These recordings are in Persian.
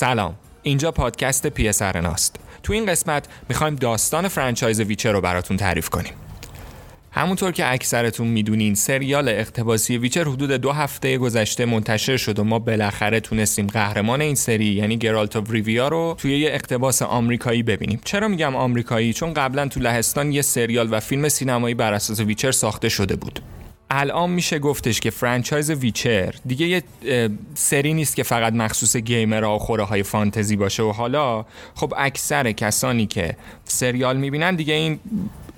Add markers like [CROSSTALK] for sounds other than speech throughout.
سلام. اینجا پادکست پی اس آرناست تو این قسمت می‌خوایم داستان franchise ویچر رو براتون تعریف کنیم. همونطور که اکثرتون می‌دونین سریال اقتباسی ویچر حدود دو هفته گذشته منتشر شد و ما بالاخره تونستیم قهرمان این سری یعنی Geralt of Rivia رو توی یه اقتباس آمریکایی ببینیم. چرا میگم آمریکایی؟ چون قبلا تو لهستان یه سریال و فیلم سینمایی بر اساس ویچر ساخته شده بود. الان میشه گفتش که franchise ویچر دیگه یه سری نیست که فقط مخصوص gamer ها و خوره های فانتزی باشه و حالا خب اکثر کسانی که سریال می‌بینن دیگه این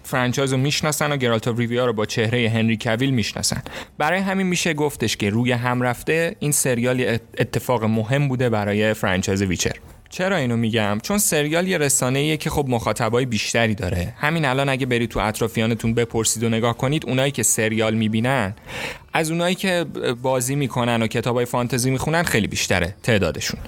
franchise رو می‌شناسن و Geralt of Rivia رو با چهره هنری کویل می‌شناسن. برای همین میشه گفتش که روی هم رفته این سریال اتفاق مهم بوده برای franchise ویچر. چرا اینو میگم؟ چون سریال یه رسانه ایه که خب مخاطبای بیشتری داره. همین الان اگه برید تو اطرافیانتون بپرسید و نگاه کنید اونایی که سریال می‌بینن از اونایی که بازی می‌کنن و کتابای فانتزی می‌خونن خیلی بیشتره تعدادشون.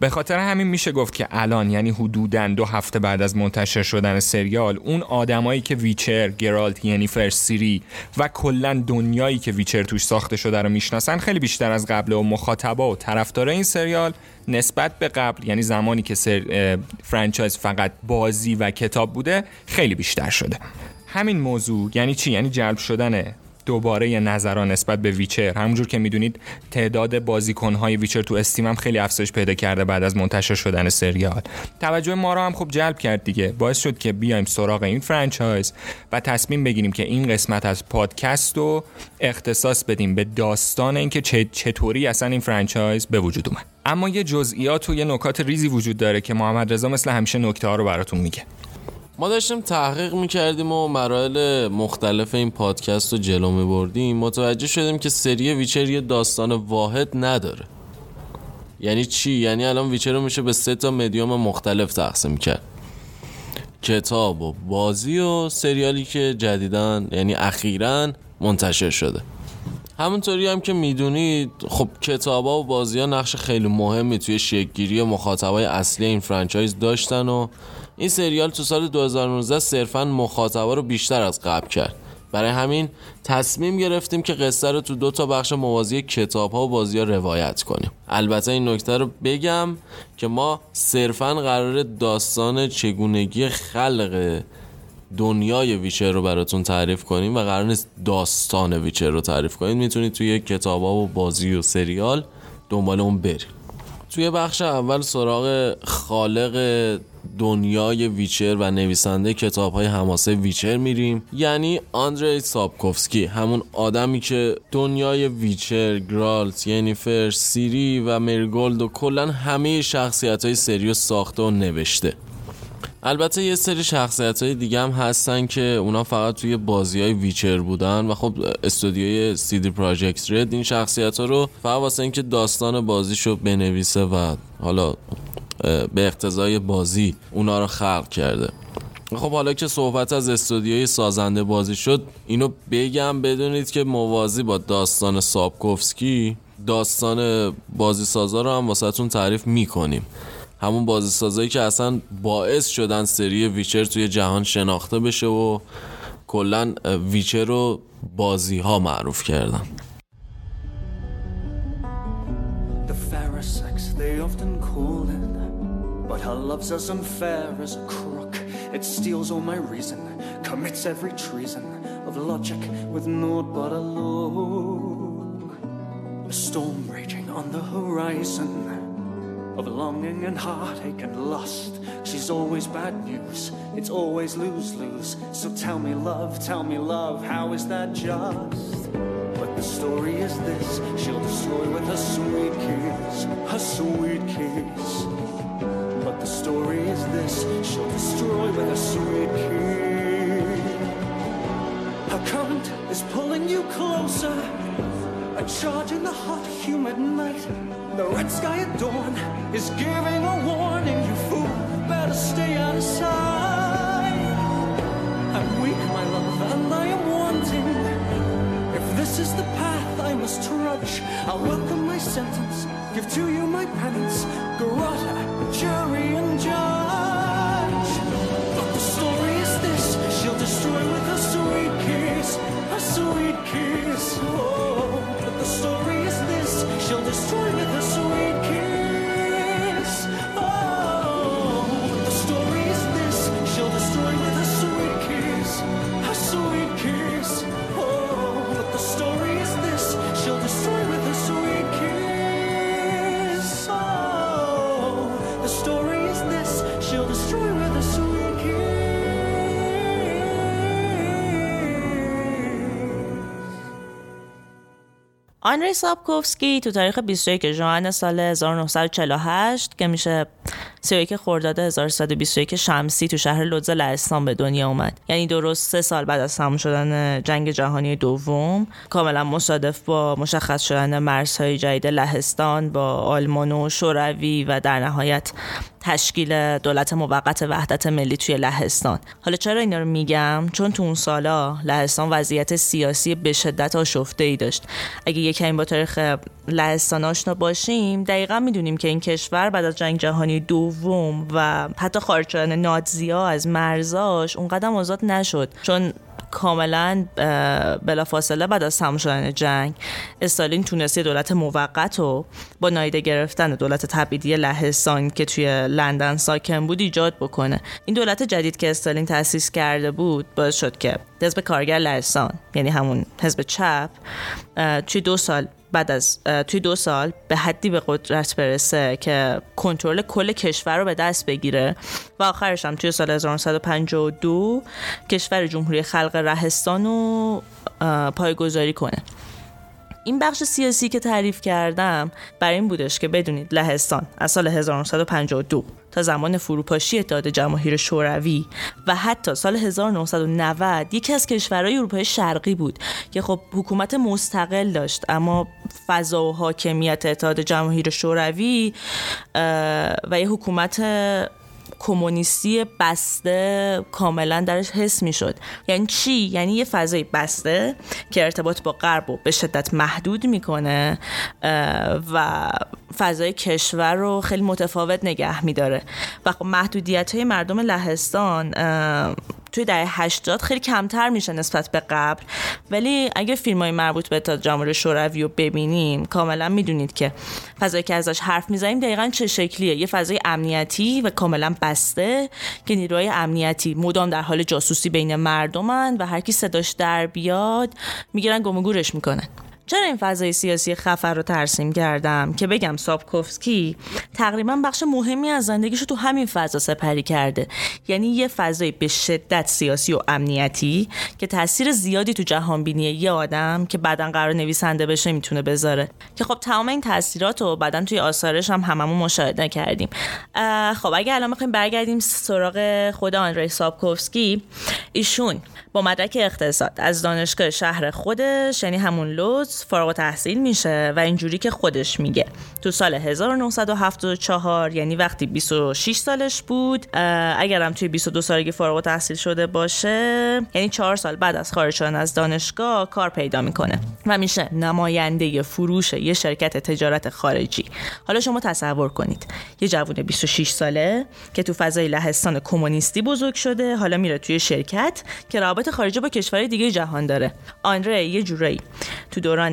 به خاطر همین میشه گفت که الان یعنی حدودا دو هفته بعد از منتشر شدن سریال اون آدمایی که ویچر، گرالت، فرست سیری و کلا دنیایی که ویچر توش ساخته شده رو می‌شناسن خیلی بیشتر از قبل و مخاطبا و طرفدار این سریال نسبت به قبل یعنی زمانی که سر franchise فقط بازی و کتاب بوده خیلی بیشتر شده. همین موضوع یعنی چی؟ یعنی جلب شدن دوباره ی نظرا نسبت به ویچر. همونجور که می‌دونید تعداد بازیکنهای ویچر تو Steam هم خیلی افزایش پیدا کرده بعد از منتشر شدن سریال توجه ما رو هم خب جلب کرد دیگه. باعث شد که بیایم سراغ این franchise و تصمیم بگیریم که این قسمت از پادکست رو اختصاص بدیم به داستان اینکه چطوری اصلا این franchise به وجود اومد. اما یه جزئیات و یه نکات ریزی وجود داره که محمد رضا مثل همیشه نکته ها رو براتون میگه. ما داشتیم تحقیق می‌کردیم و مراحل مختلف این پادکست رو جلو میبردیم. متوجه شدیم که سری Witcher یه داستان واحد نداره. یعنی چی؟ یعنی الان Witcher رو میشه به سه تا مدیوم مختلف تقسیم کرد. کتاب و بازی و سریالی که جدیدن یعنی اخیرا منتشر شده. همونطوری هم که می‌دونید خب کتابا و بازی ها نقش خیلی مهمی توی شکلگیری مخاطبای اصلی این franchise داشتن و این سریال تو سال 2019 صرفا مخاطبا رو بیشتر از قبل کرد. برای همین تصمیم گرفتیم که قصه رو تو دو تا بخش موازی کتاب ها و بازی ها روایت کنیم. البته این نکته رو بگم که ما صرفا قرار داستان چگونگی خلق دنیای ویچر رو براتون تعریف کنیم و قرار نیست داستان ویچر رو تعریف کنیم. می‌تونید توی کتاب ها و بازی و سریال دنبال اون بریم توی بخش اول سراغ خالق دنیای Witcher و نویسنده کتاب های حماسه Witcher میریم. یعنی آندری سابکوفسکی همون آدمی که دنیای Witcher گرالت ینیفر سیری و مریگولد و کلا همه شخصیت های سریو ساخته و نوشته. البته یه سری شخصیت های دیگه هم هستن که اونا فقط توی بازی های Witcher بودن و خب استودیوی CD Projekt Red این شخصیت ها رو فقط واسه اینکه داستان بازیشو بنویسه و حالا به اقتضای بازی اونا رو خلق کرده. خب حالا که صحبت از استودیوی سازنده بازی شد اینو بگم بدونید که موازی با داستان سابکوفسکی داستان بازی سازا رو هم واسهتون تعریف می‌کنیم. همون بازی سازایی که اصلا باعث شدن سری ویچر توی جهان شناخته بشه و کلا ویچر رو بازی ها معروف کردن. It steals all my reason, commits every treason of logic with naught but a look. A storm raging on the horizon of longing and heartache and lust. She's always bad news, it's always lose lose. So tell me, love, tell me, love, how is that just? But the story is this she'll destroy with her sweet kiss, her sweet kiss. But the story is this she'll destroy with her sweet kiss. Her current is pulling you closer, a charge in the hot, humid night. The red sky at dawn is giving a warning. You fool, better stay out of sight. I'm weak, my love, and I am wanting. If this is the path I must trudge, I'll welcome my sentence, give to you my penance. Garrotta, jury, and judge. But the story is this: she'll destroy with a sweet kiss, a sweet kiss. Oh, آنری سابکوفسکی تو تاریخ 21 ژوئن سال 1948 که میشه 31 خرداد 1321 شمسی تو شهر لودز لهستان به دنیا اومد. یعنی درست سه سال بعد از تمام شدن جنگ جهانی دوم کاملا مصادف با مشخص شدن مرزهای جدید لهستان با آلمان و شوروی و در نهایت تشکیل دولت موقت وحدت ملی توی لهستان. حالا چرا اینا رو میگم؟ چون تو اون سالا لهستان وضعیت سیاسی به شدت آشفته ای داشت. اگه یکمی با تاریخ لهستان آشنا باشیم دقیقا می‌دونیم که این کشور بعد از جنگ جهانی دوم و حتی خارج شدن نازیا از مرزاش اون قدم آزاد نشد. چون کاملا بلافاصله بعد از تمام شدن جنگ استالین تونستی دولت موقت رو با نایده گرفتن دولت تبعیدی لهستان که توی لندن ساکن بود ایجاد بکنه. این دولت جدید که استالین تأسیس کرده بود باعث شد که حزب کارگر لهستان یعنی همون حزب چپ توی دو سال بعد از توی دو سال به حدی به قدرت برسه که کنترل کل کشور رو به دست بگیره. و آخرش هم توی سال 1952 کشور جمهوری خلق رهستان رو پایگذاری کنه. این بخش سیاسی که تعریف کردم برای این بودش که بدونید لهستان از سال 1952 تا زمان فروپاشی اتحاد جماهیر شوروی و حتی سال 1990 یکی از کشورهای اروپای شرقی بود که خب حکومت مستقل داشت. اما فضا و حاکمیت اتحاد جماهیر شوروی و یه حکومت کمونیستی بسته کاملا درش حس می‌شد. یعنی چی؟ یعنی یه فضای بسته که ارتباط با غرب رو به شدت محدود می‌کنه و فضای کشور رو خیلی متفاوت نگه میداره. و خب محدودیت های مردم لهستان توی دهه 80 خیلی کمتر میشه نسبت به قبل. ولی اگه فیلم های مربوط به اتحاد جمهوری شوروی رو ببینیم کاملا می‌دونید که فضایی که ازش حرف می‌زنیم دقیقا چه شکلیه. یه فضای امنیتی و کاملا بسته که نیروهای امنیتی مدام در حال جاسوسی بین مردمن و هر کی صداش در بیاد می‌گیرن گم می‌کنن. چرا این فضای سیاسی خفر رو ترسیم کردم؟ که بگم سابکوفسکی تقریبا بخش مهمی از زندگیشو تو همین فضا سپری کرده. یعنی یه فضای به شدت سیاسی و امنیتی که تاثیر زیادی تو جهان بینی یه آدم که بعدا قرار نویسنده بشه می‌تونه بذاره. که خب تمام این تاثیرات رو بعدا توی آثارش هم هممون مشاهده کردیم. خب اگه الان می‌خوایم برگردیم سراغ خود آندری سابکوفسکی ایشون با مدرک اقتصاد از دانشگاه شهر خودش یعنی همون لوز فارغ تحصیل میشه و اینجوری که خودش میگه. تو سال 1974 یعنی وقتی 26 سالش بود اگرم توی 22 سالگی فارغ تحصیل شده باشه یعنی 4 سال بعد از خارج شدن از دانشگاه کار پیدا می‌کنه و میشه نماینده فروش یه شرکت تجارت خارجی. حالا شما تصور کنید یه جوون 26 ساله که تو فضای لهستان کمونیستی بزرگ شده حالا میره توی شرکت که رابط خارجی با کشورهای دیگه جهان داره. آنره یه جورایی تو دوران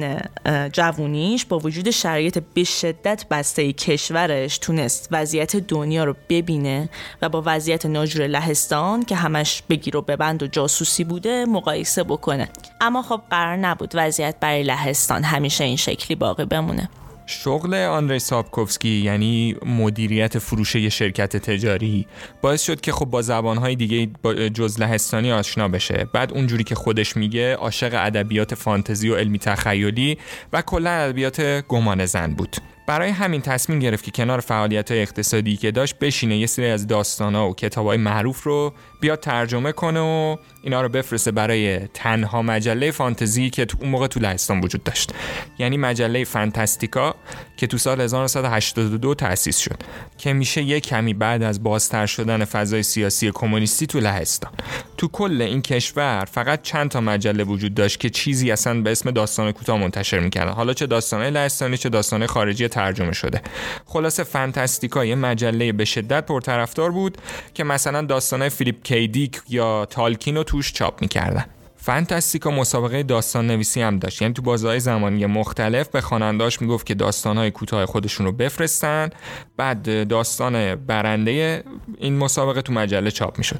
جوونیش با وجود شرایط به شدت بسته کشورش تونست وضعیت دنیا رو ببینه و با وضعیت ناجور لهستان که همش بگیر و ببند و جاسوسی بوده مقایسه بکنه. اما خب قرار نبود وضعیت برای لهستان همیشه این شکلی باقی بمونه. شغل آندری سابکوفسکی یعنی مدیریت فروش شرکت تجاری باعث شد که خب با زبانهای دیگه جز لهستانی آشنا بشه. بعد اونجوری که خودش میگه عاشق ادبیات فانتزی و علمی تخیلی و کلا ادبیات گمان زن بود. برای همین تصمیم گرفت که کنار فعالیت های اقتصادی که داشت بشینه یه سری از ها و کتاب های معروف رو بیاد ترجمه کنه و اینا رو بفرسته برای تنها مجله فانتزی که تو اون موقع تو لهستان وجود داشت. یعنی مجله فانتاستیکا که تو سال 1982 تأسیس شد که میشه یک کمی بعد از بازتر شدن فضای سیاسی کمونیستی تو لهستان. تو کل این کشور فقط چند تا مجله وجود داشت که چیزی اصلا به اسم داستان کوتاه منتشر می‌کردن. حالا چه داستانه لهستانی چه داستانه خارجی ترجمه شده. خلاصه فانتاستیکا یه مجله به شدت پرطرفدار بود که مثلا داستانه فیلیپ کیدیک یا تالکین رو توش چاپ می‌کردن. فانتاستیکا مسابقه داستان نویسی هم داشت. یعنی تو بازهای زمانی مختلف به خواننداش می‌گفت که داستانهای کوتاه خودشون رو بفرستن. بعد داستان برنده این مسابقه تو مجله چاپ می‌شد.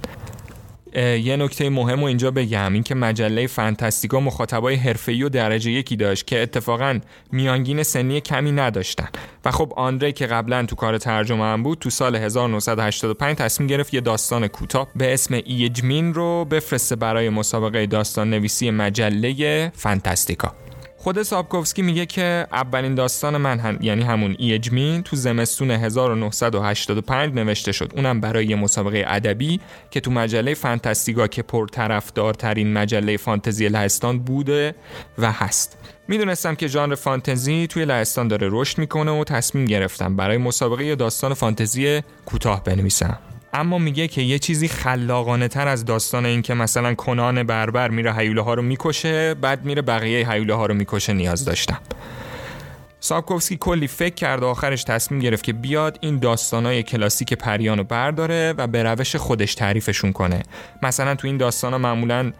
یه نکته مهم رو اینجا بگم. این که مجله فانتاستیکا مخاطبای حرفه‌ای و درجه یکی داشت که اتفاقا میانگین سنی کمی نداشتن. و خب آندره که قبلا تو کار ترجمه هم بود تو سال 1985 تصمیم گرفت یه داستان کوتاه به اسم ایجمین رو بفرسته برای مسابقه داستان نویسی مجله فانتاستیکا. خود سابکوفسکی میگه که اولین داستان من یعنی همون ایجمین تو زمستون 1985 نوشته شد. اونم برای یه مسابقه ادبی که تو مجله فانتاستیکا که پرطرفدارترین مجله فانتزی لهستان بوده و هست. می‌دونستم که ژانر فانتزی توی لهستان داره رشد می‌کنه و تصمیم گرفتم برای مسابقه داستان فانتزی کوتاه بنویسم. اما میگه که یه چیزی خلاقانه تر از داستان این که مثلا کنان بربر میره حیوله ها رو می‌کشه بعد میره بقیه حیوله ها رو می‌کشه نیاز داشتم سابکوفسکی کلی فکر کرد و آخرش تصمیم گرفت که بیاد این داستانای کلاسیک پریان رو برداره و به روش خودش تعریفشون کنه. مثلا تو این داستانا معمولا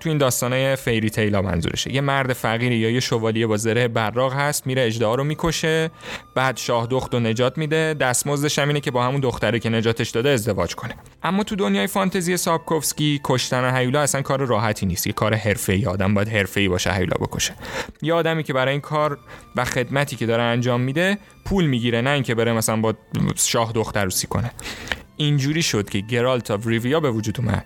تو این داستانای فیری تیلا منظورشه. یه مرد فقیری یا یه شوالیه با زره براق هست میره اجدها رو می‌کشه بعد شاه دخت رو نجات میده. دستمزدش اینه که با همون دختره که نجاتش داده ازدواج کنه. اما تو دنیای فانتزی سابکوفسکی کشتن هیولا اصلا کار راحتی نیست. یه کار حرفه‌ای. آدم باید حرفه‌ای باشه هیولا بکشه. یه آدمی که برای این کار و خدمتی که داره انجام میده پول می‌گیره نه اینکه بره مثلا با شاه دختر روسی کنه. اینجوری شد که Geralt of Rivia به وجود اومد.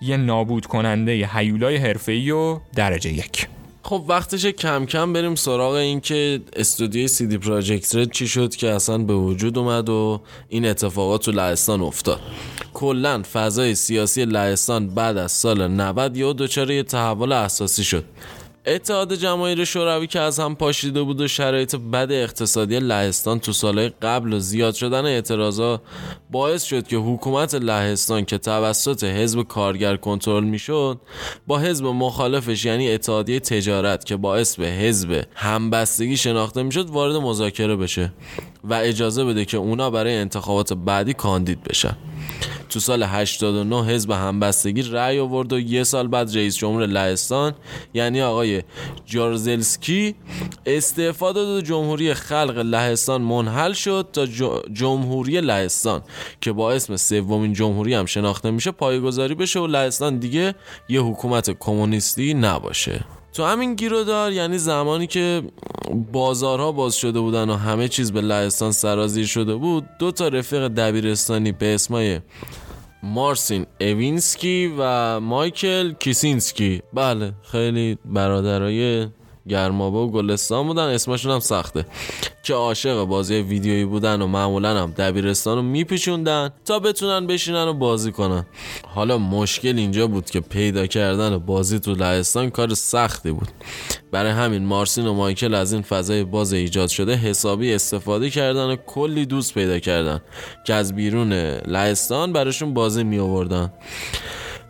یه نابود کننده ی حیولای حرفه‌ای و درجه یک. خب وقتش کم کم بریم سراغ این که استودیوی CD Projekt Red چی شد که اصلا به وجود اومد و این اتفاقات تو لهستان افتاد. کلا فضای سیاسی لهستان بعد از سال 90 یا دچار یه تحول اساسی شد. اتحاد جماهیر شوروی که از هم پاشیده بود و شرایط بد اقتصادی لهستان تو سالهای قبل و زیاد شدن اعتراضا باعث شد که حکومت لهستان که توسط حزب کارگر کنترل می‌شد با حزب مخالفش یعنی اتحادیه تجارت که باعث به حزب همبستگی شناخته می‌شد وارد مذاکره بشه. و اجازه بده که اونا برای انتخابات بعدی کاندید بشن. تو سال 89 حزب همبستگی رأی آورد و یه سال بعد رئیس جمهور لهستان یعنی آقای جارزلسکی استعفا داد و جمهوری خلق لهستان منحل شد تا جمهوری لهستان که با اسم سومین جمهوری هم شناخته میشه پایگذاری بشه و لهستان دیگه یه حکومت کمونیستی نباشه. تو همین گیرودار یعنی زمانی که بازارها باز شده بودن و همه چیز به لهستان سرازیر شده بود دو تا رفیق دبیرستانی به اسمای مارسین اوینسکی و مایکل کیسینسکی. بله خیلی برادرای گرمابه و گلستان بودن. اسمشون هم سخته. که عاشق بازی ویدیویی بودن و معمولا هم دبیرستان رو میپیچوندن تا بتونن بشینن و بازی کنن. حالا مشکل اینجا بود که پیدا کردن بازی تو لهستان کار سختی بود. برای همین مارسین و مایکل از این فضای باز ایجاد شده حسابی استفاده کردن و کلی دوست پیدا کردن که از بیرون لهستان براشون بازی می آوردن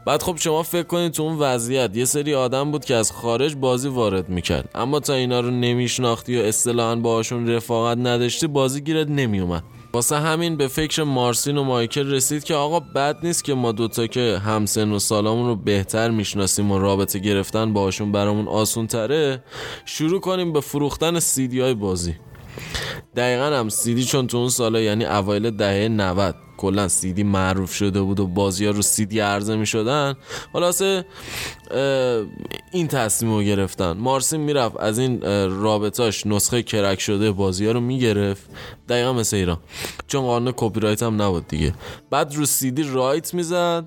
بعد خب شما فکر کنید تو اون وضعیت یه سری آدم بود که از خارج بازی وارد می‌کرد. اما تا اینا رو نمیشناختی و اصطلاحا باهاشون رفاقت نداشتی بازی گیرت نمیومد واسه همین به فکر مارسین و مایکل رسید که آقا بد نیست که ما دوتا که همسن و سالامون رو بهتر می‌شناسیم و رابطه گرفتن باهاشون برامون آسون تره شروع کنیم به فروختن سیدی های بازی. دقیقا هم سیدی چون تو اون سالا یعنی اوایل دهه 90 کلا سیدی معروف شده بود و بازی ها رو سیدی عرضه می شدن خلاصه این تصمیم رو گرفتن. مارسین می‌رفت از این رابطاش نسخه کرک شده بازی ها رو می‌گرفت. دقیقا مثل ایران. چون قانون کپی رایت هم نبود دیگه. بعد رو سیدی رایت می‌زد.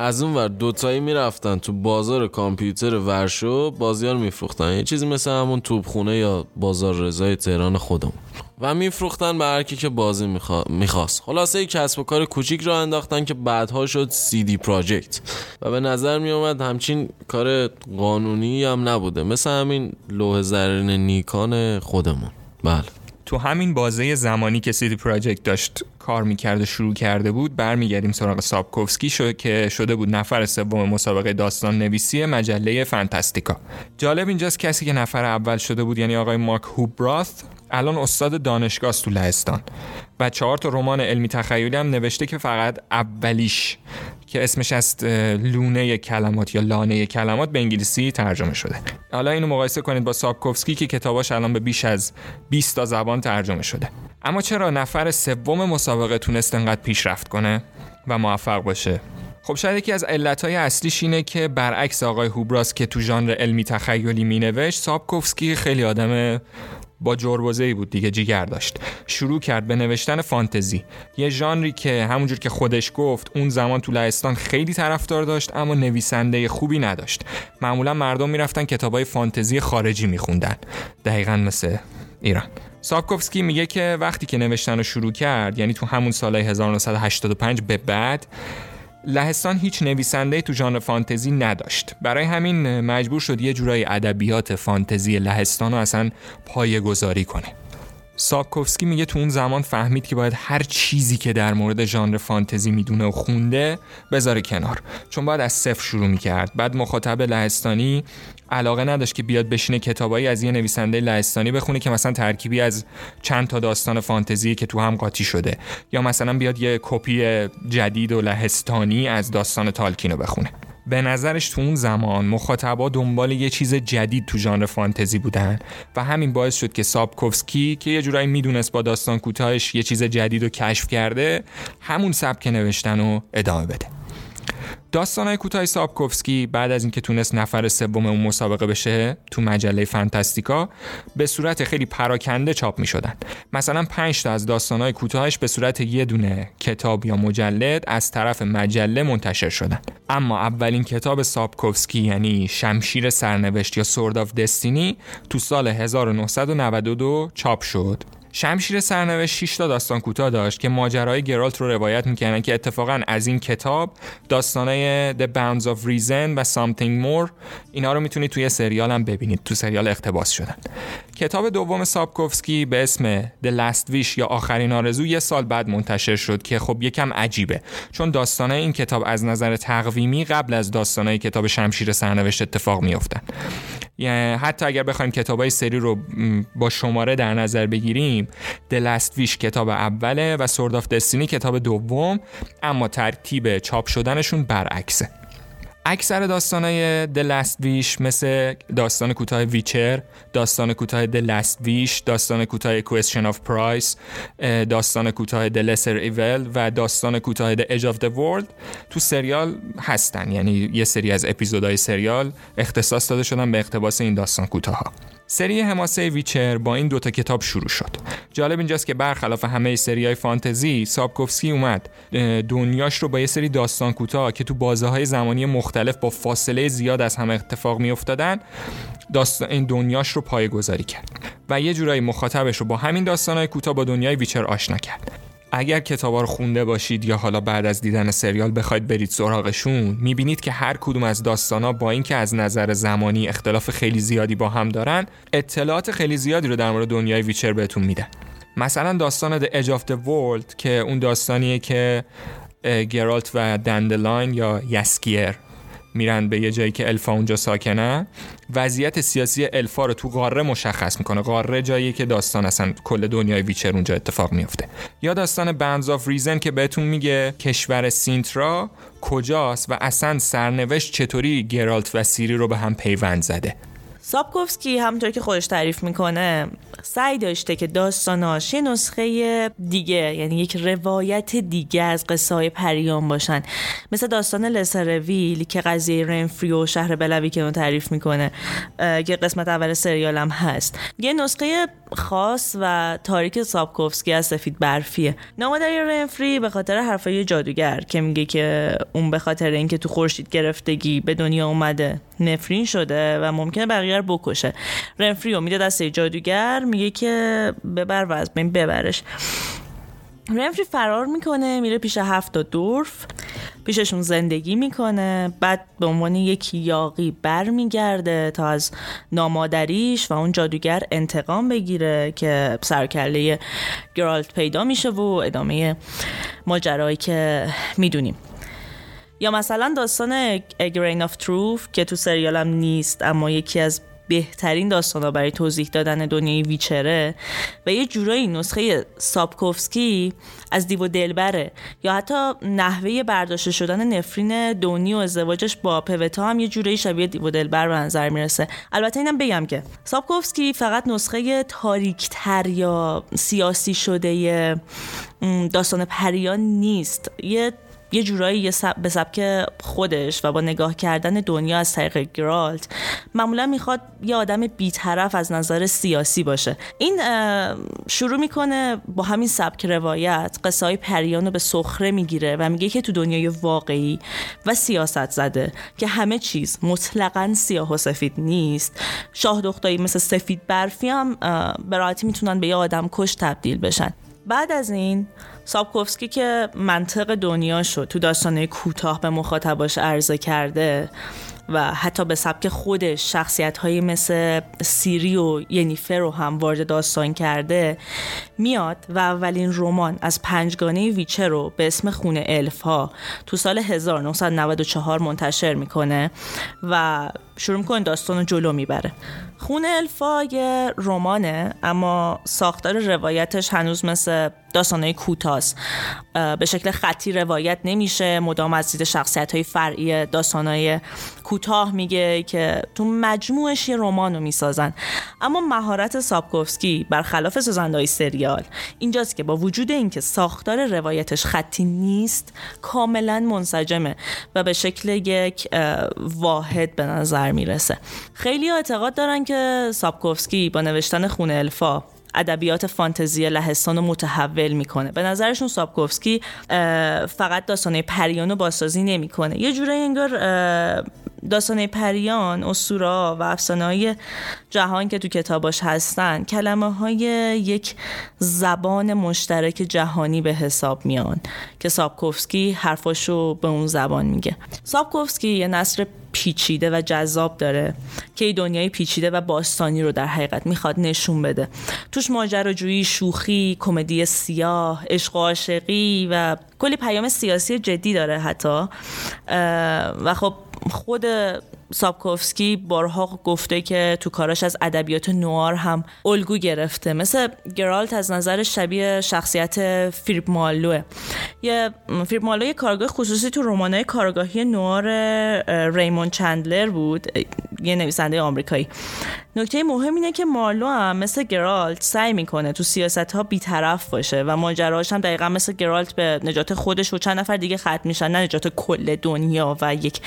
از اون ور دوتایی می‌رفتن تو بازار کامپیوتر ورشو بازی ها رو میفروختن. یه چیزی مثل همون توبخونه یا بازار رضای تهران خودمون. و میفروختن به هر که بازی می‌خواست. خلاصه یک کسب و کار کوچیک را انداختن که بعدها شد دی پراجکت. و به نظر می اومد همچین کار قانونی هم نبوده. مثل همین لوح زرین نیکان خودمون. بله. تو همین بازه زمانی که سیدی پراجکت داشت کار می‌کرده شروع کرده بود برمیگردیم سراغ سابکوفسکی شد که شده بود نفر سوم مسابقه داستان نویسی مجله فانتاستیکا. جالب اینجاست کسی که نفر اول شده بود یعنی آقای مارک هوبراث الان استاد دانشگاه تو لهستان و چهار تا رمان علمی تخیلی هم نوشته که فقط اولیش که اسمش است لونه کلمات یا لانه کلمات به انگلیسی ترجمه شده. حالا اینو مقایسه کنید با سابکوفسکی که کتاباش الان به بیش از 20 تا زبان ترجمه شده. اما چرا نفر سوم مسابقه تونست انقدر پیشرفت کنه و موفق باشه؟ خب شاید یکی از علتهای اصلیش اینه که برعکس آقای هوبراس که تو ژانر علمی تخیلی مینوشت سابکوفسکی خیلی آدم با جربوزه بود دیگه جیگر داشت. شروع کرد به نوشتن فانتزی. یه ژانری که همونجور که خودش گفت اون زمان تو لهستان خیلی طرفدار داشت اما نویسنده خوبی نداشت. معمولا مردم می‌رفتن کتابای فانتزی خارجی میخوندن. دقیقا مثل ایران. سابکوفسکی میگه که وقتی که نوشتن رو شروع کرد یعنی تو همون سال 1985 به بعد لهستان هیچ نویسنده تو ژانر فانتزی نداشت. برای همین مجبور شد یه جورای ادبیات فانتزی لهستان رو اصلا پایه گذاری کنه. سابکوفسکی میگه تو اون زمان فهمید که باید هر چیزی که در مورد ژانر فانتزی می‌دونه و خونده بذاره کنار. چون باید از صفر شروع می‌کرد. بعد مخاطب لهستانی علاقه نداشت که بیاد بشینه کتابایی از یه نویسنده لهستانی بخونه که مثلا ترکیبی از چند تا داستان فانتزی که تو هم قاطی شده یا مثلا بیاد یه کپی جدید و لهستانی از داستان تالکینو بخونه. به نظرش تو اون زمان مخاطبا دنبال یه چیز جدید تو ژانر فانتزی بودن و همین باعث شد که سابکوفسکی که یه جورایی می‌دونست با داستان کوتاهش یه چیز جدید رو کشف کرده همون سبک نوشتن رو ادامه بده. داستانهای کوتاه سابکوفسکی بعد از اینکه تونست نفر سوم اون مسابقه بشه تو مجله فانتاستیکا به صورت خیلی پراکنده چاپ می شدن مثلا 5 تا از داستانهای کوتاهش به صورت یه دونه کتاب یا مجلد از طرف مجله منتشر شدن. اما اولین کتاب سابکوفسکی یعنی شمشیر سرنوشت یا Sword of Destiny تو سال 1992 چاپ شد. شمشیر سرنوشت 6 تا داستان کوتاه داشت که ماجرای گرالت رو روایت می‌کنن که اتفاقا از این کتاب داستانای The Bounds of Reason و Something More اینا رو می‌تونید توی سریال هم ببینید تو سریال اقتباس شدن. کتاب دوم سابکوفسکی به اسم The Last Wish یا آخرین آرزو یه سال بعد منتشر شد که خب یکم عجیبه. چون داستانای این کتاب از نظر تقویمی قبل از داستانای کتاب شمشیر سرنوشت اتفاق میافتن یعنی حتی اگر بخوایم کتابای سری رو با شماره در نظر بگیریم Last Wish کتاب اوله و Sword of Destiny کتاب دوم اما ترتیب چاپ شدنشون برعکسه. اکثر داستانهای The Last Wish مثل داستان کوتاه ویچر، داستان کوتاه The Last Wish، داستان کوتاه Question of Price، داستان کوتاه The Lesser Evil و داستان کوتاه The Edge of the World تو سریال هستن. یعنی یه سری از اپیزودهای سریال اختصاص داده شدن به اقتباس این داستان کوتاه. سری حماسه ویچر با این دوتا کتاب شروع شد. جالب اینجاست که برخلاف همه سری های فانتزی سابکوفسکی اومد. دنیاش رو با یه سری داستان کوتاه که تو بازه های زمانی مختلف با فاصله زیاد از همه اتفاق می افتادن داستان این دنیاش رو پایه کرد. و یه جورایی مخاطبش رو با همین داستان های کوتاه با دنیای ویچر آشنا کرد. اگر کتابا رو خونده باشید یا حالا بعد از دیدن سریال بخواید برید سراغشون می‌بینید که هر کدوم از داستانا با اینکه از نظر زمانی اختلاف خیلی زیادی با هم دارن اطلاعات خیلی زیادی رو در مورد دنیای Witcher بهتون میدن. مثلا داستان The Edge of the World که اون داستانیه که گرالت و دندلاین یا یسکیر میرن به یه جایی که الفا اونجا ساکنه. وضعیت سیاسی الفا رو تو قاره مشخص می‌کنه. قاره جایی که داستان اصلا کل دنیای Witcher اونجا اتفاق میفته یا داستان Bounds of Reason که بهتون میگه کشور سینترا کجاست و اصلا سرنوشت چطوری گرالت و سیری رو به هم پیوند زده. سابکوفسکی همونطور که خودش تعریف می‌کنه سعی داشته که داستاناش یه نسخه دیگه یعنی یک روایت دیگه از قصه های پریان باشن. مثل داستان لسرویل که قضیه رنفری و شهر بلوی که اون تعریف می‌کنه که قسمت اول سریال هم هست. یه نسخه خاص و تاریک سابکوفسکی از سفید برفیه. نامادری رنفری به خاطر حرفای جادوگر که میگه که اون به خاطر اینکه تو خورشید گرفتگی به دنیا اومده نفرین شده و ممکنه بقیه رو بکشه. رنفری میده دست جادوگر میگه که ببر و از بین ببرش. رنفری فرار می‌کنه میره پیش هفت دورف پیششون زندگی می‌کنه بعد به عنوان یک یاقی برمیگرده تا از نامادریش و اون جادوگر انتقام بگیره که سرکله گرالت پیدا میشه و ادامه ماجرایی که می‌دونیم. یا مثلا داستان Grain of Truth که تو سریالم نیست اما یکی از بهترین داستان برای توضیح دادن دنیای ویچره و یه جورایی نسخه سابکوفسکی از دیو دلبره یا حتی نحوه برداشته شدن نفرین دونی و ازدواجش با پوتا هم یه جورایی شبیه دیو دلبر به نظر می‌رسه. البته اینم بگم که سابکوفسکی فقط نسخه تاریکتر یا سیاسی شده داستان پریان نیست. یه یه جورایی یه سب... به سبک خودش و با نگاه کردن دنیا از طریق گرالت معمولا می‌خواد یه آدم بیطرف از نظر سیاسی باشه. این شروع می‌کنه با همین سبک روایت قصه های پریان رو به سخره می‌گیره و میگه که تو دنیای واقعی و سیاست زده که همه چیز مطلقا سیاه و سفید نیست. شاه دختایی مثل سفید برفی هم به راحتی می‌تونن به یه آدم کش تبدیل بشن. بعد از این سابکوفسکی که منطق دنیا شد تو داستانه کوتاه به مخاطباش عرضه کرده و حتی به سبک خودش شخصیت های مثل سیری و ینیفر رو هم وارد داستان کرده میاد و اولین رمان از پنجگانه ویچر رو به اسم خونه الف ها تو سال 1994 منتشر می‌کنه و شروع می‌کنه داستان رو جلو می‌بره. خونه الفا یه رمانه اما ساختار روایتش هنوز مثل داستانهای کوتاست به شکل خطی روایت نمیشه. مدام از دید شخصیت های فرعی داستانهای کوتاه میگه که تو مجموعش یه رمان رو می‌سازن. اما مهارت سابکوفسکی برخلاف های سریال اینجاست که با وجود اینکه ساختار روایتش خطی نیست کاملا منسجمه و به شکل یک واحد به نظر می‌رسه. خیلی اعتقاد دارن که سابکوفسکی با نوشتن خونه الفا ادبیات فانتزی لهستان رو متحول می‌کنه. به نظرشون سابکوفسکی فقط داستانه پریان رو بازسازی نمی‌کنه. یه جوره انگار داستانه پریان اسورا و افسانه های جهان که تو کتاباش هستن کلمه های یک زبان مشترک جهانی به حساب میان که سابکوفسکی حرفاشو به اون زبان میگه. سابکوفسکی یه نصر پیچیده و جذاب داره که این دنیای پیچیده و باستانی رو در حقیقت می‌خواد نشون بده. توش ماجراجویی شوخی کمدی سیاه عشق و عاشقی و کلی پیام سیاسی جدی داره حتی. و خب خود سابکوفسکی بارها گفته که تو کاراش از ادبیات نوار هم الگو گرفته. مثل گرالت از نظر شبیه شخصیت فیلیپ مالوه یه فیلیپ مالو یه کارگاه خصوصی تو رمانای کارگاهی نوار ریمون چندلر بود یه نویسنده آمریکایی. نکته مهم اینه که مارلو هم مثل گرالت سعی می‌کنه تو سیاست ها بیطرف باشه و ماجراش هم دقیقا مثل گرالت به نجات خودش و چند نفر دیگه ختم میشن نه نجات کل دنیا و یک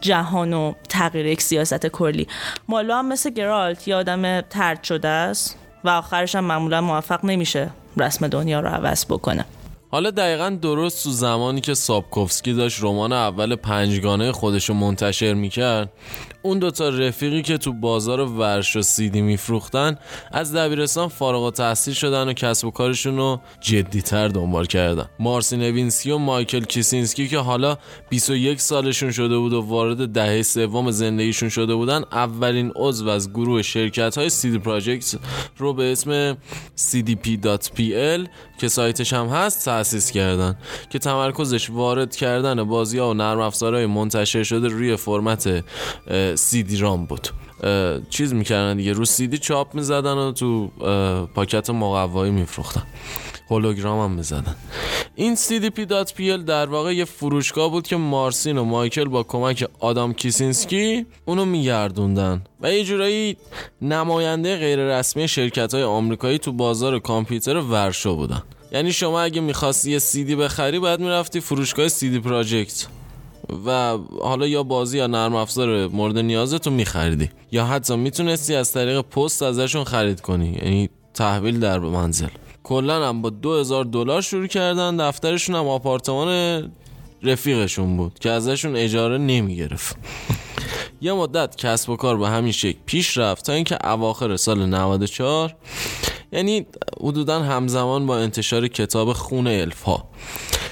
جهان و تغییر یک سیاست کلی. مارلو هم مثل گرالت یه آدم طرد شده است و آخرش هم معمولا موفق نمیشه رسم دنیا رو عوض بکنه. حالا دقیقا درست تو زمانی که سابکوفسکی داشت رمان اول پنجگانه خودش رو منتشر می‌کرد اون دوتا رفیقی که تو بازار ورشو سی‌دی میفروختن از دبیرستان فارغ‌التحصیل شدن و کسب و کارشون رو جدیتر دنبال کردن. مارسین اوینسکی و مایکل کیسینسکی که حالا 21 سالشون شده بود و وارد دهه سوم زندگیشون شده بودن اولین عضو از گروه شرکت های سیدی پراجکت رو به اسم cdp.pl که سایتش هم هست تأسیس کردن که تمرکزش وارد کردن بازی ها و نرم افزارهای منتشر شده روی فرمت سیدی رام بود. چیز می‌کردن دیگه رو سیدی چاپ می‌زدن و تو پاکت مقوایی میفروختن. هولوگرام هم می‌زدن. این CDP.pl در واقع یه فروشگاه بود که مارسین و مایکل با کمک آدام کیسینسکی اونو میگردوندن و یه جورایی نماینده غیر رسمی شرکت های آمریکایی تو بازار کامپیوتر ورشو بودن. یعنی شما اگه می‌خواستی یه سی‌دی بخری باید می‌رفتی فروشگاه CD Projekt و حالا یا بازی یا نرم افزار مورد نیازتو میخریدی. یا حتی می‌تونستی از طریق پست ازشون خرید کنی. یعنی تحویل در منزل. کلا هم با 2000 دلار شروع کردن دفترشون هم آپارتمان رفیقشون بود که ازشون اجاره نمی‌گرفت. [LAUGHS] یه مدت کسب و کار به همین شکل پیش رفت تا اینکه اواخر سال 94 یعنی حدودا همزمان با انتشار کتاب خونه الف ها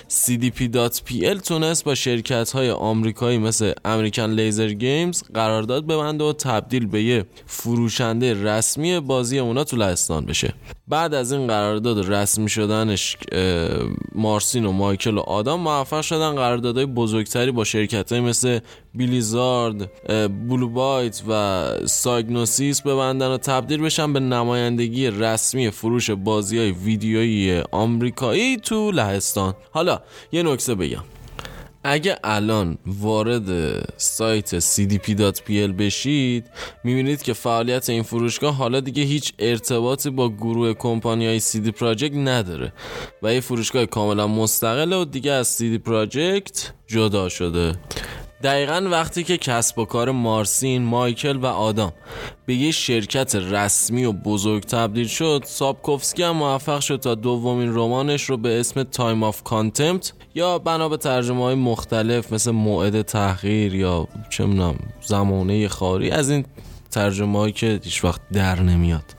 CDP.pl تونست با شرکت های آمریکایی مثل امریکن لیزر گیمز قرارداد ببنده و تبدیل به یه فروشنده رسمی بازی اونا تو لهستان بشه. بعد از این قرارداد رسمی شدنش مارسین و مایکل و آدام موفق شدن. قراردادهای بزرگتری با شرکت های مثل بیلیزارد بلو بایت و سایگنوسیس ببندن و تبدیل بشن به نمایندگی رسمی فروش بازی های ویدیویی آمریکایی تو لهستان. حالا یه نکته بگم. اگه الان وارد سایت cdp.pl بشید می‌بینید که فعالیت این فروشگاه حالا دیگه هیچ ارتباطی با گروه کمپانی های CD Projekt نداره و یه فروشگاه کاملا مستقله و دیگه از CD Projekt جدا شده. دقیقا وقتی که کسب و کار مارسین، مایکل و آدام به یه شرکت رسمی و بزرگ تبدیل شد سابکوفسکی هم موفق شد تا دومین رمانش رو به اسم Time of Contempt یا بنا به ترجمه های مختلف مثل موعد تحقیر یا چه زمانه خاری از این ترجمه که هیچ وقت در نمیاد.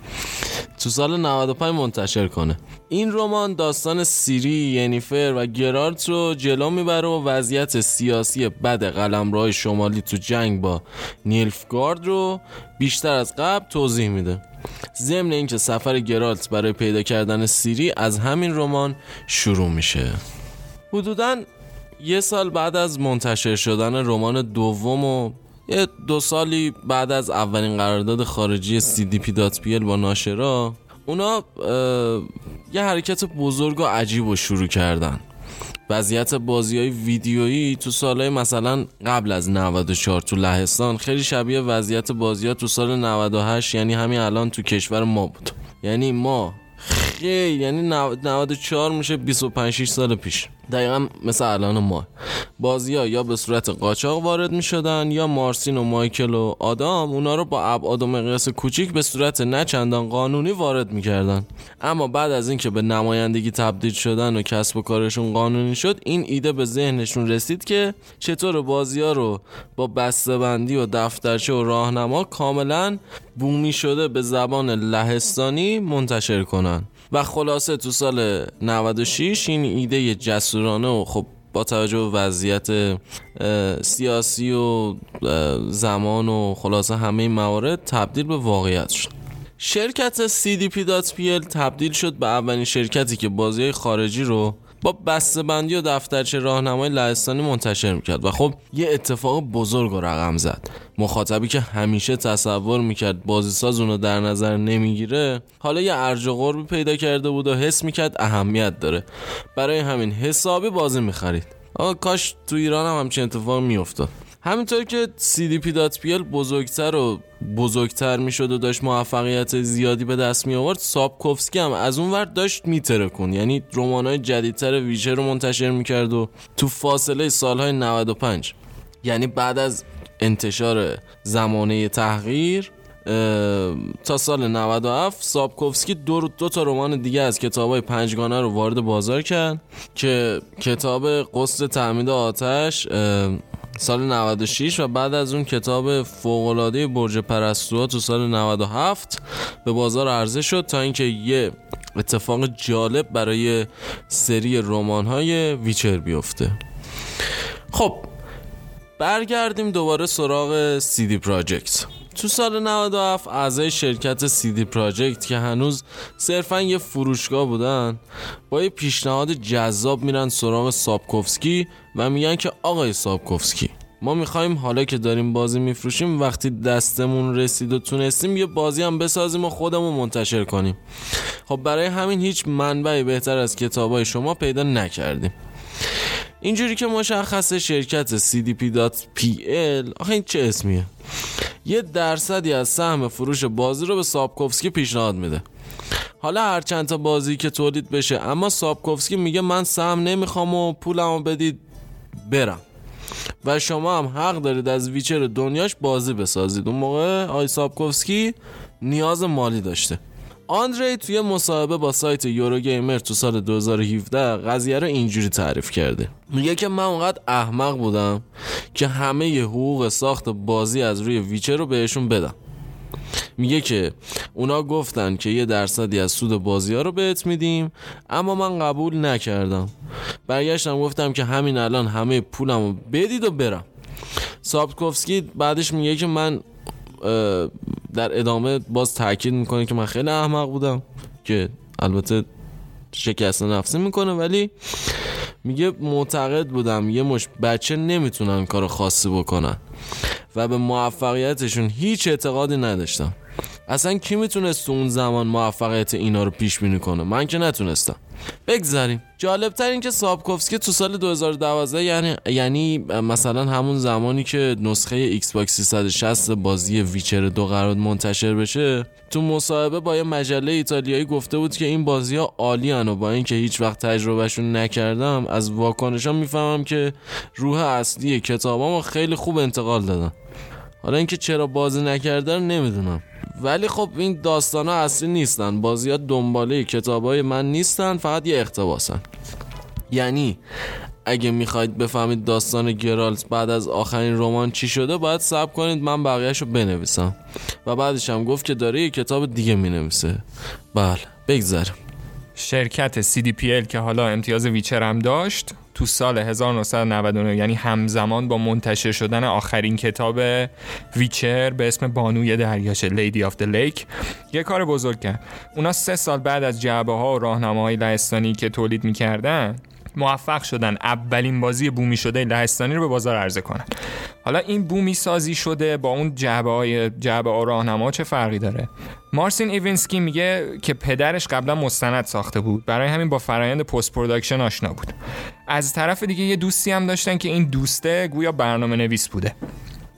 تو سال 95 منتشر کنه. این رمان داستان سیری، ینیفر و گرارت رو جلو می‌بره و وضعیت سیاسی بد قلمروهای شمالی تو جنگ با نیلفگارد رو بیشتر از قبل توضیح میده. ضمن اینکه سفر گرالت برای پیدا کردن سیری از همین رمان شروع میشه. حدودا یه سال بعد از منتشر شدن رمان دوم و یه دو سالی بعد از اولین قرارداد خارجی CDP.pl با ناشرا اونا یه حرکت بزرگ و عجیب و شروع کردن. وضعیت بازی های ویدیویی تو سالهای مثلا قبل از 94 تو لهستان خیلی شبیه وضعیت بازی ها تو سال 98 یعنی همین الان تو کشور ما بود. یعنی ما خیلی یعنی 94 میشه 25 6 سال پیش. دقیقا مثل الان ما بازی ها یا به صورت قاچاق وارد می شدن یا مارسین و مایکل و آدام اونا رو با ابعاد و مقیاس کوچیک به صورت نه چندان قانونی وارد می کردن. اما بعد از اینکه به نمایندگی تبدیل شدن و کسب و کارشون قانونی شد این ایده به ذهنشون رسید که چطور بازی ها رو با بسته‌بندی و دفترچه و راهنما کاملا بومی شده به زبان لهستانی منتشر کنن و خلاصه تو سال 96 این ایده جسورانه و خب با توجه به وضعیت سیاسی و زمان و خلاصه همه این موارد تبدیل به واقعیت شد. شرکت CDP.pl تبدیل شد به اولین شرکتی که بازی خارجی رو با بندی و دفترچه راهنمای لهستانی منتشر می‌کرد و خب یه اتفاق بزرگ و رقم زد. مخاطبی که همیشه تصور می‌کرد بازیساز اونو در نظر نمی‌گیره حالا یه ارج و قربی پیدا کرده بود و حس می‌کرد اهمیت داره. برای همین حسابی بازی می‌خرید. آقا کاش تو ایران هم همچین اتفاق میافتاد. همینطور که CDP.pl بزرگتر و بزرگتر می‌شد و داشت موفقیت زیادی به دست می آورد سابکوفسکی هم از اون ور داشت میترکون یعنی رمانای جدیدتر ویژه رو منتشر می‌کرد و تو فاصله سالهای 95 یعنی بعد از انتشار زمانه تحقیر تا سال 97 سابکوفسکی دو, دو تا رمان دیگه از کتاب های پنجگانه رو وارد بازار کرد که کتاب قصد تعمید آتش سال 96 و بعد از اون کتاب فوقالعاده برج پرستوها تو سال 97 به بازار عرضه شد تا اینکه یه اتفاق جالب برای سری رمان های ویچر بیفته. خب برگردیم دوباره سراغ دی پراجکت. تو سال 97 اعضای شرکت دی پراجکت که هنوز صرفا یه فروشگاه بودن با یه پیشنهاد جذاب میرن سراغ سابکوفسکی و میگن که آقای سابکوفسکی ما می‌خوایم حالا که داریم بازی میفروشیم وقتی دستمون رسید و تونستیم یه بازی هم بسازیم و خودمون منتشر کنیم. خب برای همین هیچ منبعی بهتر از کتابای شما پیدا نکردیم. اینجوری که مشخص شرکت CDP.pl آخه این چه اسمیه؟ یه درصدی از سهم فروش بازی رو به سابکوفسکی پیشنهاد میده. حالا هر چند تا بازی که تولید بشه اما سابکوفسکی میگه من سهم نمی‌خوام و پولمو بدید برم. و شما هم حق دارید از ویچر دنیاش بازی بسازید. اون موقع آی سابکوفسکی نیاز مالی داشته. آندری توی مصاحبه با سایت یورو گیمر تو سال 2017 قضیه رو اینجوری تعریف کرده. میگه که من اونقدر احمق بودم که همه ی حقوق ساخت بازی از روی ویچر رو بهشون بدم. میگه که اونا گفتن که یه درصدی از سود بازی ها رو بهت میدیم اما من قبول نکردم. برگشتم گفتم که همین الان همه پولم رو بدید و برم. سابکوفسکی بعدش میگه که من در ادامه باز تاکید می‌کنه که من خیلی احمق بودم که البته شکست نفسی می‌کنه ولی میگه معتقد بودم یه مشت بچه نمی‌تونن کار خاصی بکنن و به موفقیتشون هیچ اعتقادی نداشتم. اصلا کی می‌تونست تو اون زمان موفقیت اینا رو پیش بینی کنه؟ من که نتونستم. بگذریم. جالب تر این که سابکوفسکی تو سال 2012 یعنی یعنی مثلا همون زمانی که نسخه Xbox 360 بازی Witcher دو قرار منتشر بشه تو مصاحبه با یه مجله ایتالیایی گفته بود که این بازی ها عالی و با اینکه هیچ وقت تجربهشون نکردم از واکنشا می‌فهمم که روح اصلی کتابامو خیلی خوب انتقال دادم حالا اینکه چرا بازی نکرده نمی‌دونم. ولی خب این داستان ها اصلی نیستن. بازی ها دنباله کتاب های من نیستن فقط یه اختباسن یعنی اگه می‌خواید بفهمید داستان گرالت بعد از آخرین رمان چی شده باید صبر کنید من بقیهش رو بنویسم. و بعدش هم گفت که داره یه کتاب دیگه می‌نویسه. بله بگذارم شرکت CDPL که حالا امتیاز ویچر هم داشت. تو سال 1999 یعنی همزمان با منتشر شدن آخرین کتاب Witcher به اسم بانوی دریاچه Lady of the Lake یه کار بزرگ کرد. اونا سه سال بعد از جعبه ها و راهنماهای لهستانی که تولید می‌کردن موفق شدن. اولین بازی بومی شده لهستانی رو به بازار عرضه کنن. حالا این بومی سازی شده با اون جعبه های جعبه راهنما چه فرقی داره؟ مارسین ایوینسکی میگه که پدرش قبلا مستند ساخته بود. برای همین با فرایند post production آشنا بود. از طرف دیگه یه دوستی هم داشتن که این دوسته گویا برنامه نویس بوده.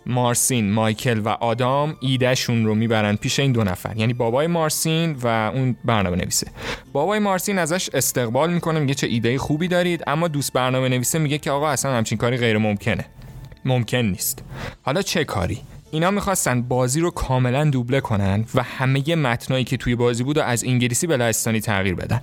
مارسین، مایکل و آدام ایدهشون رو می‌برن پیش این دو نفر. یعنی بابای مارسین و اون برنامه نویسه بابای مارسین ازش استقبال می‌کنه میگه چه ایده خوبی دارید اما دوست برنامه نویسه میگه که آقا اصلا همچین کاری غیر ممکنه ممکن نیست. حالا چه کاری؟ اینا می‌خواستن بازی رو کاملا دوبله کنن و همه متنایی که توی بازی بود و از انگلیسی به لهستانی تغییر بدن.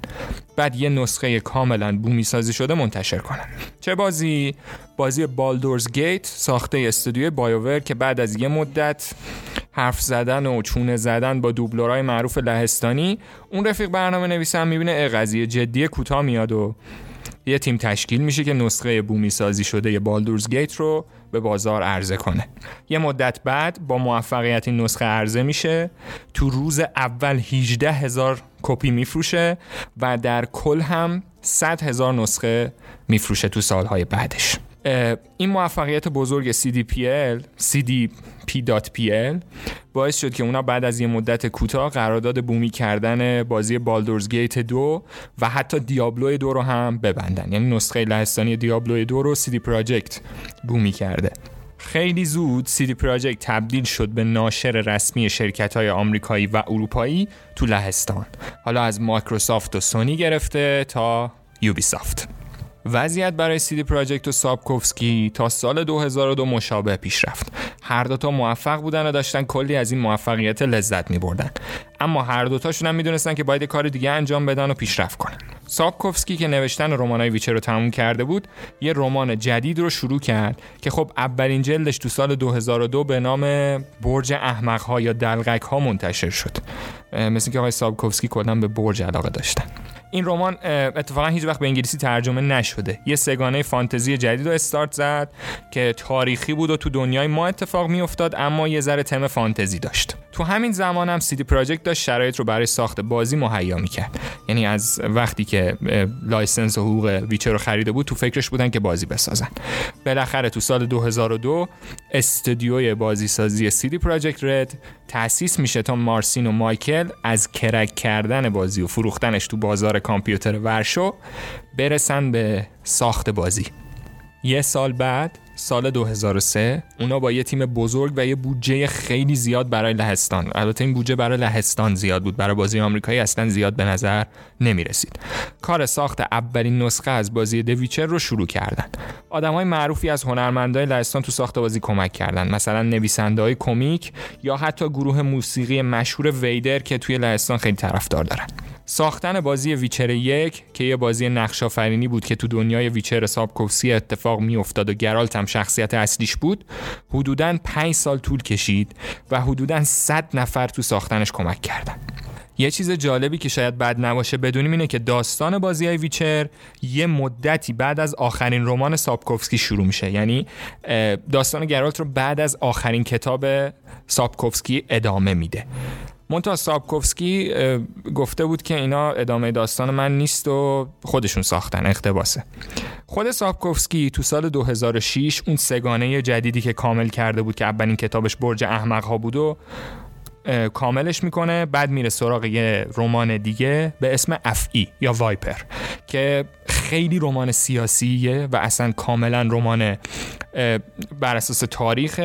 بعد یه نسخه کاملا بومی سازی شده منتشر کنن. چه بازی؟ بازی بالدورز گیت ساخته استودیو بایوور که بعد از یه مدت حرف زدن و چونه زدن با دوبلورای معروف لهستانی اون رفیق برنامه نویسم می‌بینه قضیه جدی کوتاه میاد و یه تیم تشکیل میشه که نسخه بومی سازی شده یه بالدورز گیت رو به بازار عرضه کنه. یه مدت بعد با موفقیت این نسخه عرضه میشه. تو روز اول 18 هزار کپی میفروشه و در کل هم 100 هزار نسخه میفروشه تو سالهای بعدش. این موفقیت بزرگ CDPL CDP.PL باعث شد که اونا بعد از یه مدت کوتاه قرارداد بومی کردن بازی بالدورز گیت دو و حتی دیابلو دو رو هم ببندن. یعنی نسخه لهستانی دیابلو دو رو CD پراجکت بومی کرده. خیلی زود CD Projekt تبدیل شد به ناشر رسمی شرکت های آمریکایی و اروپایی تو لهستان. حالا از مایکروسافت و سونی گرفته تا Ubisoft. وضعیت برای CD Projekt و ساپکوفسکی تا سال 2002 مشابه پیش رفت هر دوتا موفق بودن و داشتن کلی از این موفقیت لذت می بردن اما هر دوتاشون هم می‌دونستن که باید کار دیگه انجام بدن و پیشرفت کنن. ساپکوفسکی که نوشتن رمانای Witcher رو تموم کرده بود یه رمان جدید رو شروع کرد که خب اولین جلدش تو سال 2002 به نام برج احمق ها یا دلغک ها منتشر شد. مثل که آقای سابکوفسکی کلا به برج علاقه داشتن. این رمان اتفاقا هیچ وقت به انگلیسی ترجمه نشده. یه سگانه فانتزی جدید رو استارت زد که تاریخی بود و تو دنیای ما اتفاق میافتاد اما یه ذره تم فانتزی داشت. تو همین زمان هم سیدی پراجکت داشت شرایط رو برای ساخت بازی مهیا می‌کرد. یعنی از وقتی که license و حقوق Witcher رو خریده بود تو فکرش بودن که بازی بسازن. بالاخره تو سال 2002 استودیوی بازی سازی CD Projekt Red. تأسیس میشه تا مارسین و مایکل از crack کردن بازی و فروختنش تو بازار کامپیوتر ورشو برسن به ساخت بازی. یه سال بعد سال 2003 اونا با یه تیم بزرگ و یه بودجه خیلی زیاد برای لهستان. البته این بودجه برای لهستان زیاد بود. برای بازی آمریکایی اصلا زیاد به نظر نمی رسید کار ساخت اولین نسخه از بازی دویچر رو شروع کردن. آدم های معروفی از هنرمندای لهستان تو ساخت بازی کمک کردن. مثلا نویسنده های کمیک یا حتی گروه موسیقی مشهور ویدر که توی لهستان خیلی طرفدار دارن. ساختن بازی ویچر یک که یه بازی نقش آفرینی بود که تو دنیای ویچر سابکوفسی اتفاق می افتاد و گرالت هم شخصیت اصلیش بود حدوداً 5 سال طول کشید و حدوداً 100 نفر تو ساختنش کمک کردن. یه چیز جالبی که شاید بد نباشه بدونیم اینه که داستان بازی های ویچر یه مدتی بعد از آخرین رمان سابکوفسکی شروع میشه. یعنی داستان گرالت رو بعد از آخرین کتاب سابکوفسکی ادامه میده. مونتا سابکوفسکی گفته بود که اینا ادامه داستان من نیست و خودشون ساختن اختباسه خود سابکوفسکی تو سال 2006 اون سگانه جدیدی که کامل کرده بود که اولین کتابش برج احمق ها بود و کاملش می‌کنه بعد میره سراغ یه رمان دیگه به اسم افئی یا وایپر که خیلی رمان سیاسیه و اصلا کاملا رمان بر اساس تاریخ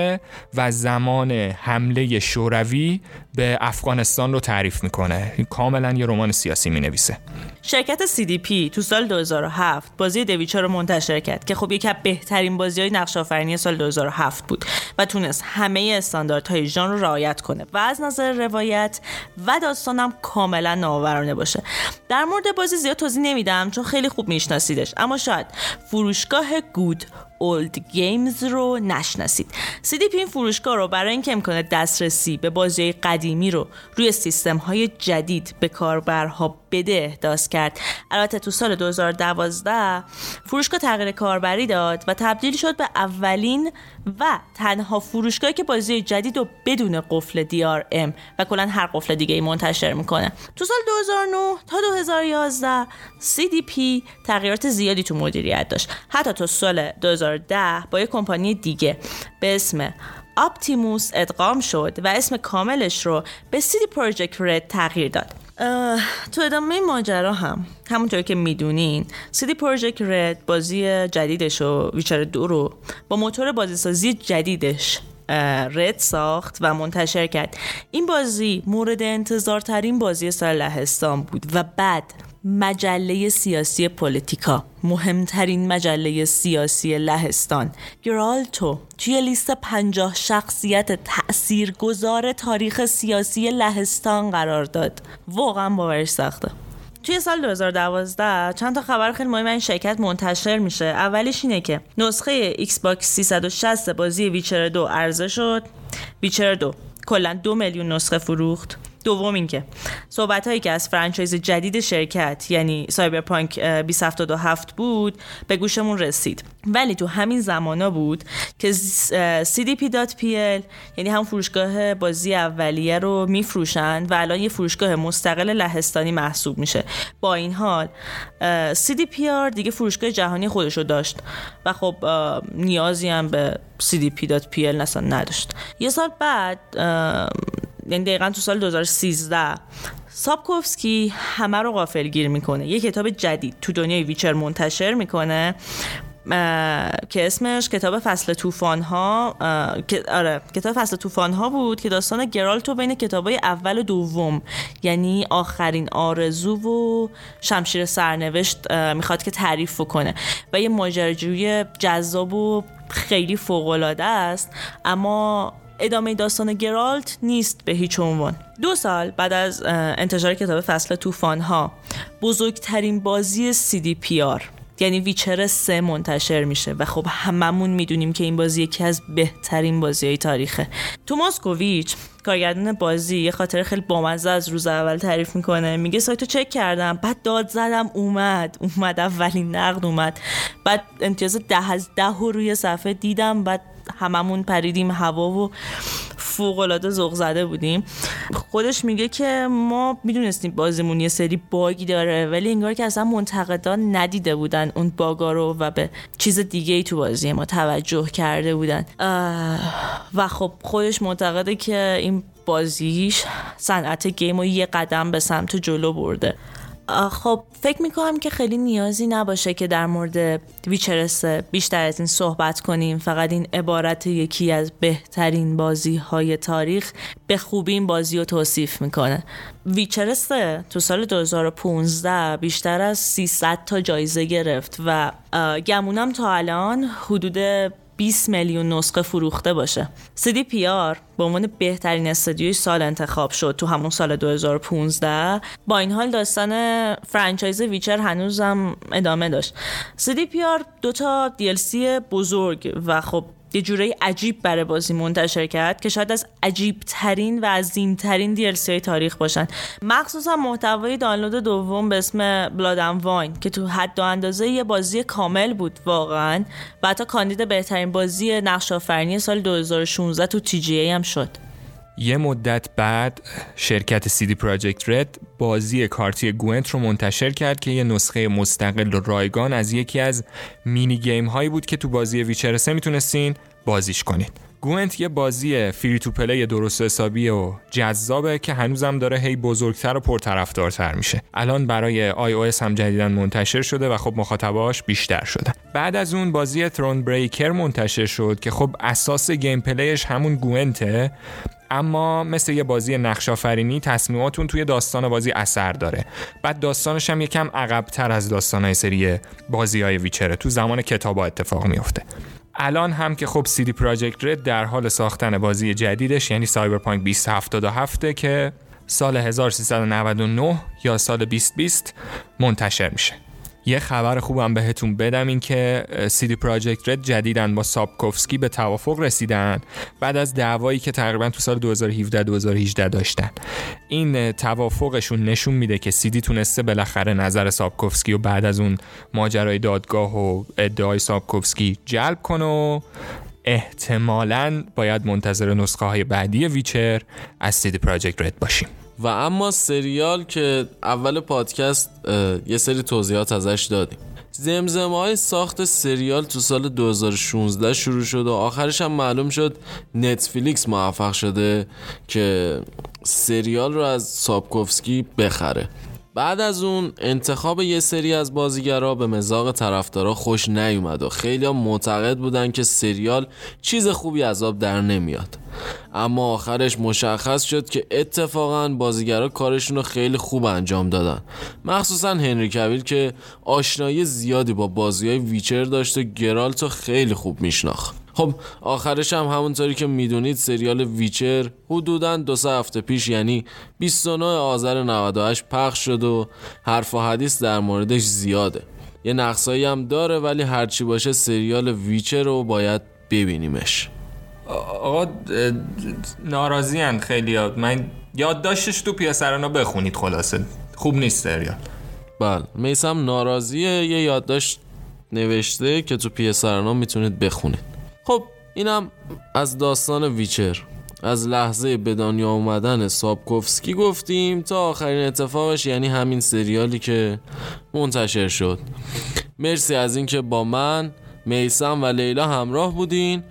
و زمان حمله شوروی به افغانستان رو تعریف می‌کنه. کاملا یه رمان سیاسی می‌نویسه. شرکت CDP تو سال 2007 بازی دویچر رو منتشر کرد که خب یکی از بهترین بازی های نقش آفرینی سال 2007 بود و تونست همه استانداردهای ژانر رو رعایت کنه و از نظر روایت و داستانم کاملا نوآورانه باشه. در مورد بازی زیاد توضیح نمیدم چون خیلی خوب میشناسیدش اما شاید فروشگاه گود اولد گیمز رو نشناسید. CDP این فروشگاه رو برای اینکه امکان دسترسی به بازی قدیمی رو روی سیستم های جدید به کاربرها بده احداث کرد. البته تو سال 2012 فروشگاه تغییر کاربری داد و تبدیل شد به اولین و تنها فروشگاهی که بازی جدید رو بدون قفل DRM و کلا هر قفل دیگه ای منتشر می‌کنه. تو سال 2009 تا 2011 CDP تغییرات زیادی تو مدیریت داشت. حتی تا سال 2010 با یک کمپانی دیگه به اسم اپتیموس ادغام شد و اسم کاملش رو به سیدی پروژکت رد تغییر داد. تو ادامه ماجرا هم همونطور که می‌دونین سیدی پروژکت رد بازی جدیدش و ویچر دو رو با موتور بازیسازی جدیدش رد ساخت و منتشر کرد. این بازی مورد انتظارترین بازی سال لهستان بود و بعد مجله سیاسی پولیتیکا مهمترین مجله سیاسی لهستان. گرالتو توی لیست پنجاه شخصیت تاثیرگذار تاریخ سیاسی لهستان قرار داد. واقعا باورش سخته توی سال 2012 چند تا خبر خیلی مهم این شرکت منتشر میشه. اولیش اینه که نسخه Xbox 360 بازی Witcher دو عرضه شد. Witcher دو کلا دو میلیون نسخه فروخت. دوم اینکه صحبت هایی که از franchise جدید شرکت یعنی Cyberpunk 2077 بود به گوشمون رسید. ولی تو همین زمانا بود که cdp.pl یعنی هم فروشگاه بازی اولیه رو میفروشند و الان یه فروشگاه مستقل لهستانی محسوب میشه. با این حال CDPR دیگه فروشگاه جهانی خودش رو داشت و خب نیازی هم به cdp.pl اصلا نداشت. یه سال بعد یعنی دقیقا تو سال 2013 سابکوفسکی همه رو غافل گیر می‌کنه. یه کتاب جدید تو دنیای ویچر منتشر می‌کنه که اسمش کتاب فصل طوفان ها آره کتاب فصل طوفان ها بود که داستان گرالتو بین کتاب های اول و دوم یعنی آخرین آرزو و شمشیر سرنوشت می‌خواد که تعریف کنه و یه ماجراجوی جذاب و خیلی فوق العاده است اما ادامه داستان گرالت نیست به هیچ عنوان. دو سال بعد از انتشار کتاب فصل طوفان ها بزرگترین بازی CDPR یعنی ویچر سه منتشر میشه و خب هممون می‌دونیم که این بازی یکی از بهترین بازی های تاریخه. توماس کوویچ کارگردان بازی یه خاطر خیلی بامزه از روز اول تعریف می‌کنه. میگه سایتو چک کردم بعد داد زدم اومد. اومد اولین نقد اومد. بعد امتیاز ده از ده رو روی صفحه دیدم بعد هممون پریدیم هوا و فوق العاده ذوق زده بودیم. خودش میگه که ما می‌دونستیم بازیمون یه سری باگی داره ولی انگار که اصلا منتقدان ندیده بودن اون باگا رو و به چیز دیگه ای تو بازی ما توجه کرده بودن. و خب خودش معتقده که این بازیش صنعت گیم رو یه قدم به سمت جلو برده. خب فکر می‌کنم که خیلی نیازی نباشه که در مورد ویچرس بیشتر از این صحبت کنیم. فقط این عبارت یکی از بهترین بازی های تاریخ به خوبی این بازی رو توصیف می‌کنه. Witcher سه تو سال 2015 بیشتر از 300 تا جایزه گرفت و گمونم تا الان حدود 20 میلیون نسخه فروخته باشه. CDPR به عنوان بهترین استودیوی سال انتخاب شد تو همون سال 2015 با این حال داستان franchise Witcher هنوزم ادامه داشت. CDPR دو تا DLC بزرگ و خب یه جوره عجیب برای بازی منتشر کرد که شاید از عجیب ترین و عظیم ترین DLC های تاریخ باشن. مخصوصا محتوای دانلود دوم به اسم بلاد واین که تو حد و اندازه یه بازی کامل بود واقعا و حتی کاندید بهترین بازی نقش آفرینی سال 2016 تو ای هم شد. یه مدت بعد شرکت سیدی پراجکت رد بازی کارتی گوینت رو منتشر کرد که یه نسخه مستقل و رایگان از یکی از mini game هایی بود که تو بازی Witcher 3 می‌تونستین بازیش کنید. Gwent یه بازی free to play درست حسابی و جذابه که هنوزم داره هی بزرگتر و پرطرفدارتر میشه. الان برای آی او هم جدیدا منتشر شده و خب مخاطباش بیشتر شده. بعد از اون بازی Thronebreaker منتشر شد که خب اساس gameplay ش همون Gwent ه. اما مثل یه بازی نقش آفرینی تصمیماتون توی داستان بازی اثر داره. بعد داستانش هم یکم عقبتر از داستانهای سری بازی های ویچره. تو زمان کتاب اتفاق میفته الان هم که خب سیدی پراجکت رد در حال ساختن بازی جدیدش یعنی سایبرپانک 2077 که سال 1399 یا سال 2020 منتشر میشه. یه خبر خوبم بهتون بدم این که سیدی پراجکت رد جدیدن با سابکوفسکی به توافق رسیدن بعد از دعوایی که تقریبا تو سال 2017 2018 داشتن. این توافقشون نشون میده که سیدی تونسته بالاخره نظر سابکوفسکی و بعد از اون ماجرای دادگاه و ادعای سابکوفسکی جلب کنه و احتمالا باید منتظر نسخه های بعدی ویچر از سیدی پراجکت رد باشیم. و اما سریال که اول پادکست یه سری توضیحات ازش دادیم. زمزمه های ساخت سریال تو سال 2016 شروع شد و آخرش هم معلوم شد نتفلیکس موفق شده که سریال رو از سابکوفسکی بخره. بعد از اون انتخاب یه سری از بازیگرا به مزاق طرفدارا خوش نیومد و خیلی معتقد بودن که سریال چیز خوبی از آب در نمیاد. اما آخرش مشخص شد که اتفاقا بازیگرا کارشون رو خیلی خوب انجام دادن. مخصوصا هنری کویل که آشنایی زیادی با بازی های ویچر داشت و گرالتو خیلی خوب میشناخت. خب آخرش هم همونطوری که می‌دونید سریال ویچر حدودا دو سه هفته پیش یعنی 29 آذر 98 پخش شد و حرف و حدیث در موردش زیاده. یه نقصایی هم داره ولی هرچی باشه سریال ویچر رو باید ببینیمش. آقا ناراضی هن خیلی ها. من یادداشتش تو پیاسرانو بخونید خلاصه. خوب نیست سریال. بله میسم ناراضیه. یه یادداشت نوشته که تو پیاسرانو می‌تونید بخونید. خب اینم از داستان ویچر. از لحظه به دنیا اومدن سابکوفسکی گفتیم تا آخرین اتفاقش یعنی همین سریالی که منتشر شد. مرسی از اینکه با من میسم و لیلا همراه بودین.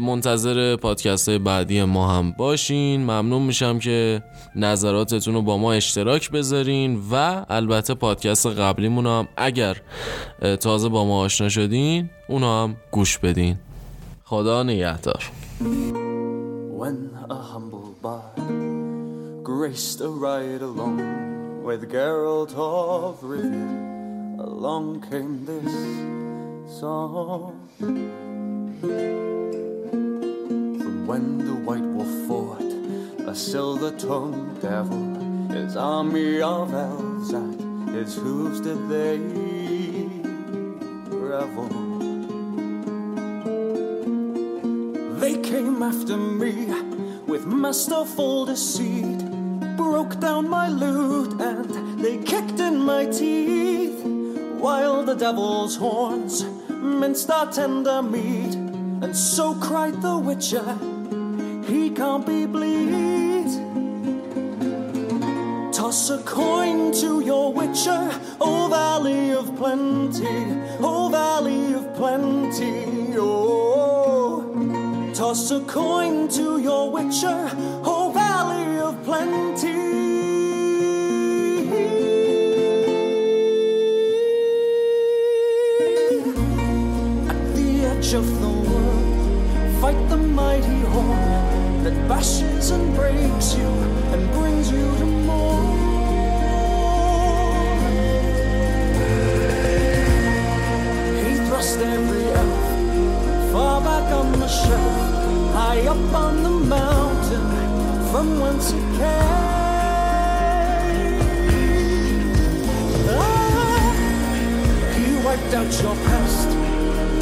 منتظر پادکست های بعدی ما هم باشین. ممنون میشم که نظراتتون رو با ما اشتراک بذارین و البته پادکست قبلیمون هم اگر تازه با ما آشنا شدین اونو هم گوش بدین. خدا نگهدار. When a humble bard graced a ride along with Geralt of Rivia, along came this song. When the White Wolf fought a silver-tongued devil, his army of elves at his hooves did they revel. They came after me with masterful deceit, broke down my loot and they kicked in my teeth, while the devil's horns minced our tender meat, and so cried the witcher can't be bleed. Toss a coin to your witcher, oh valley of plenty, oh valley of plenty, oh. Toss a coin to your witcher, oh valley of plenty.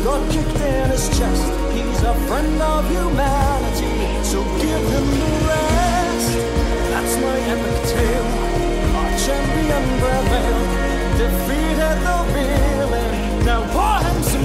Got kicked in his chest. He's a friend of humanity so give him the rest. That's my epic tale. Our champion prevailed, defeated the villain. Now what?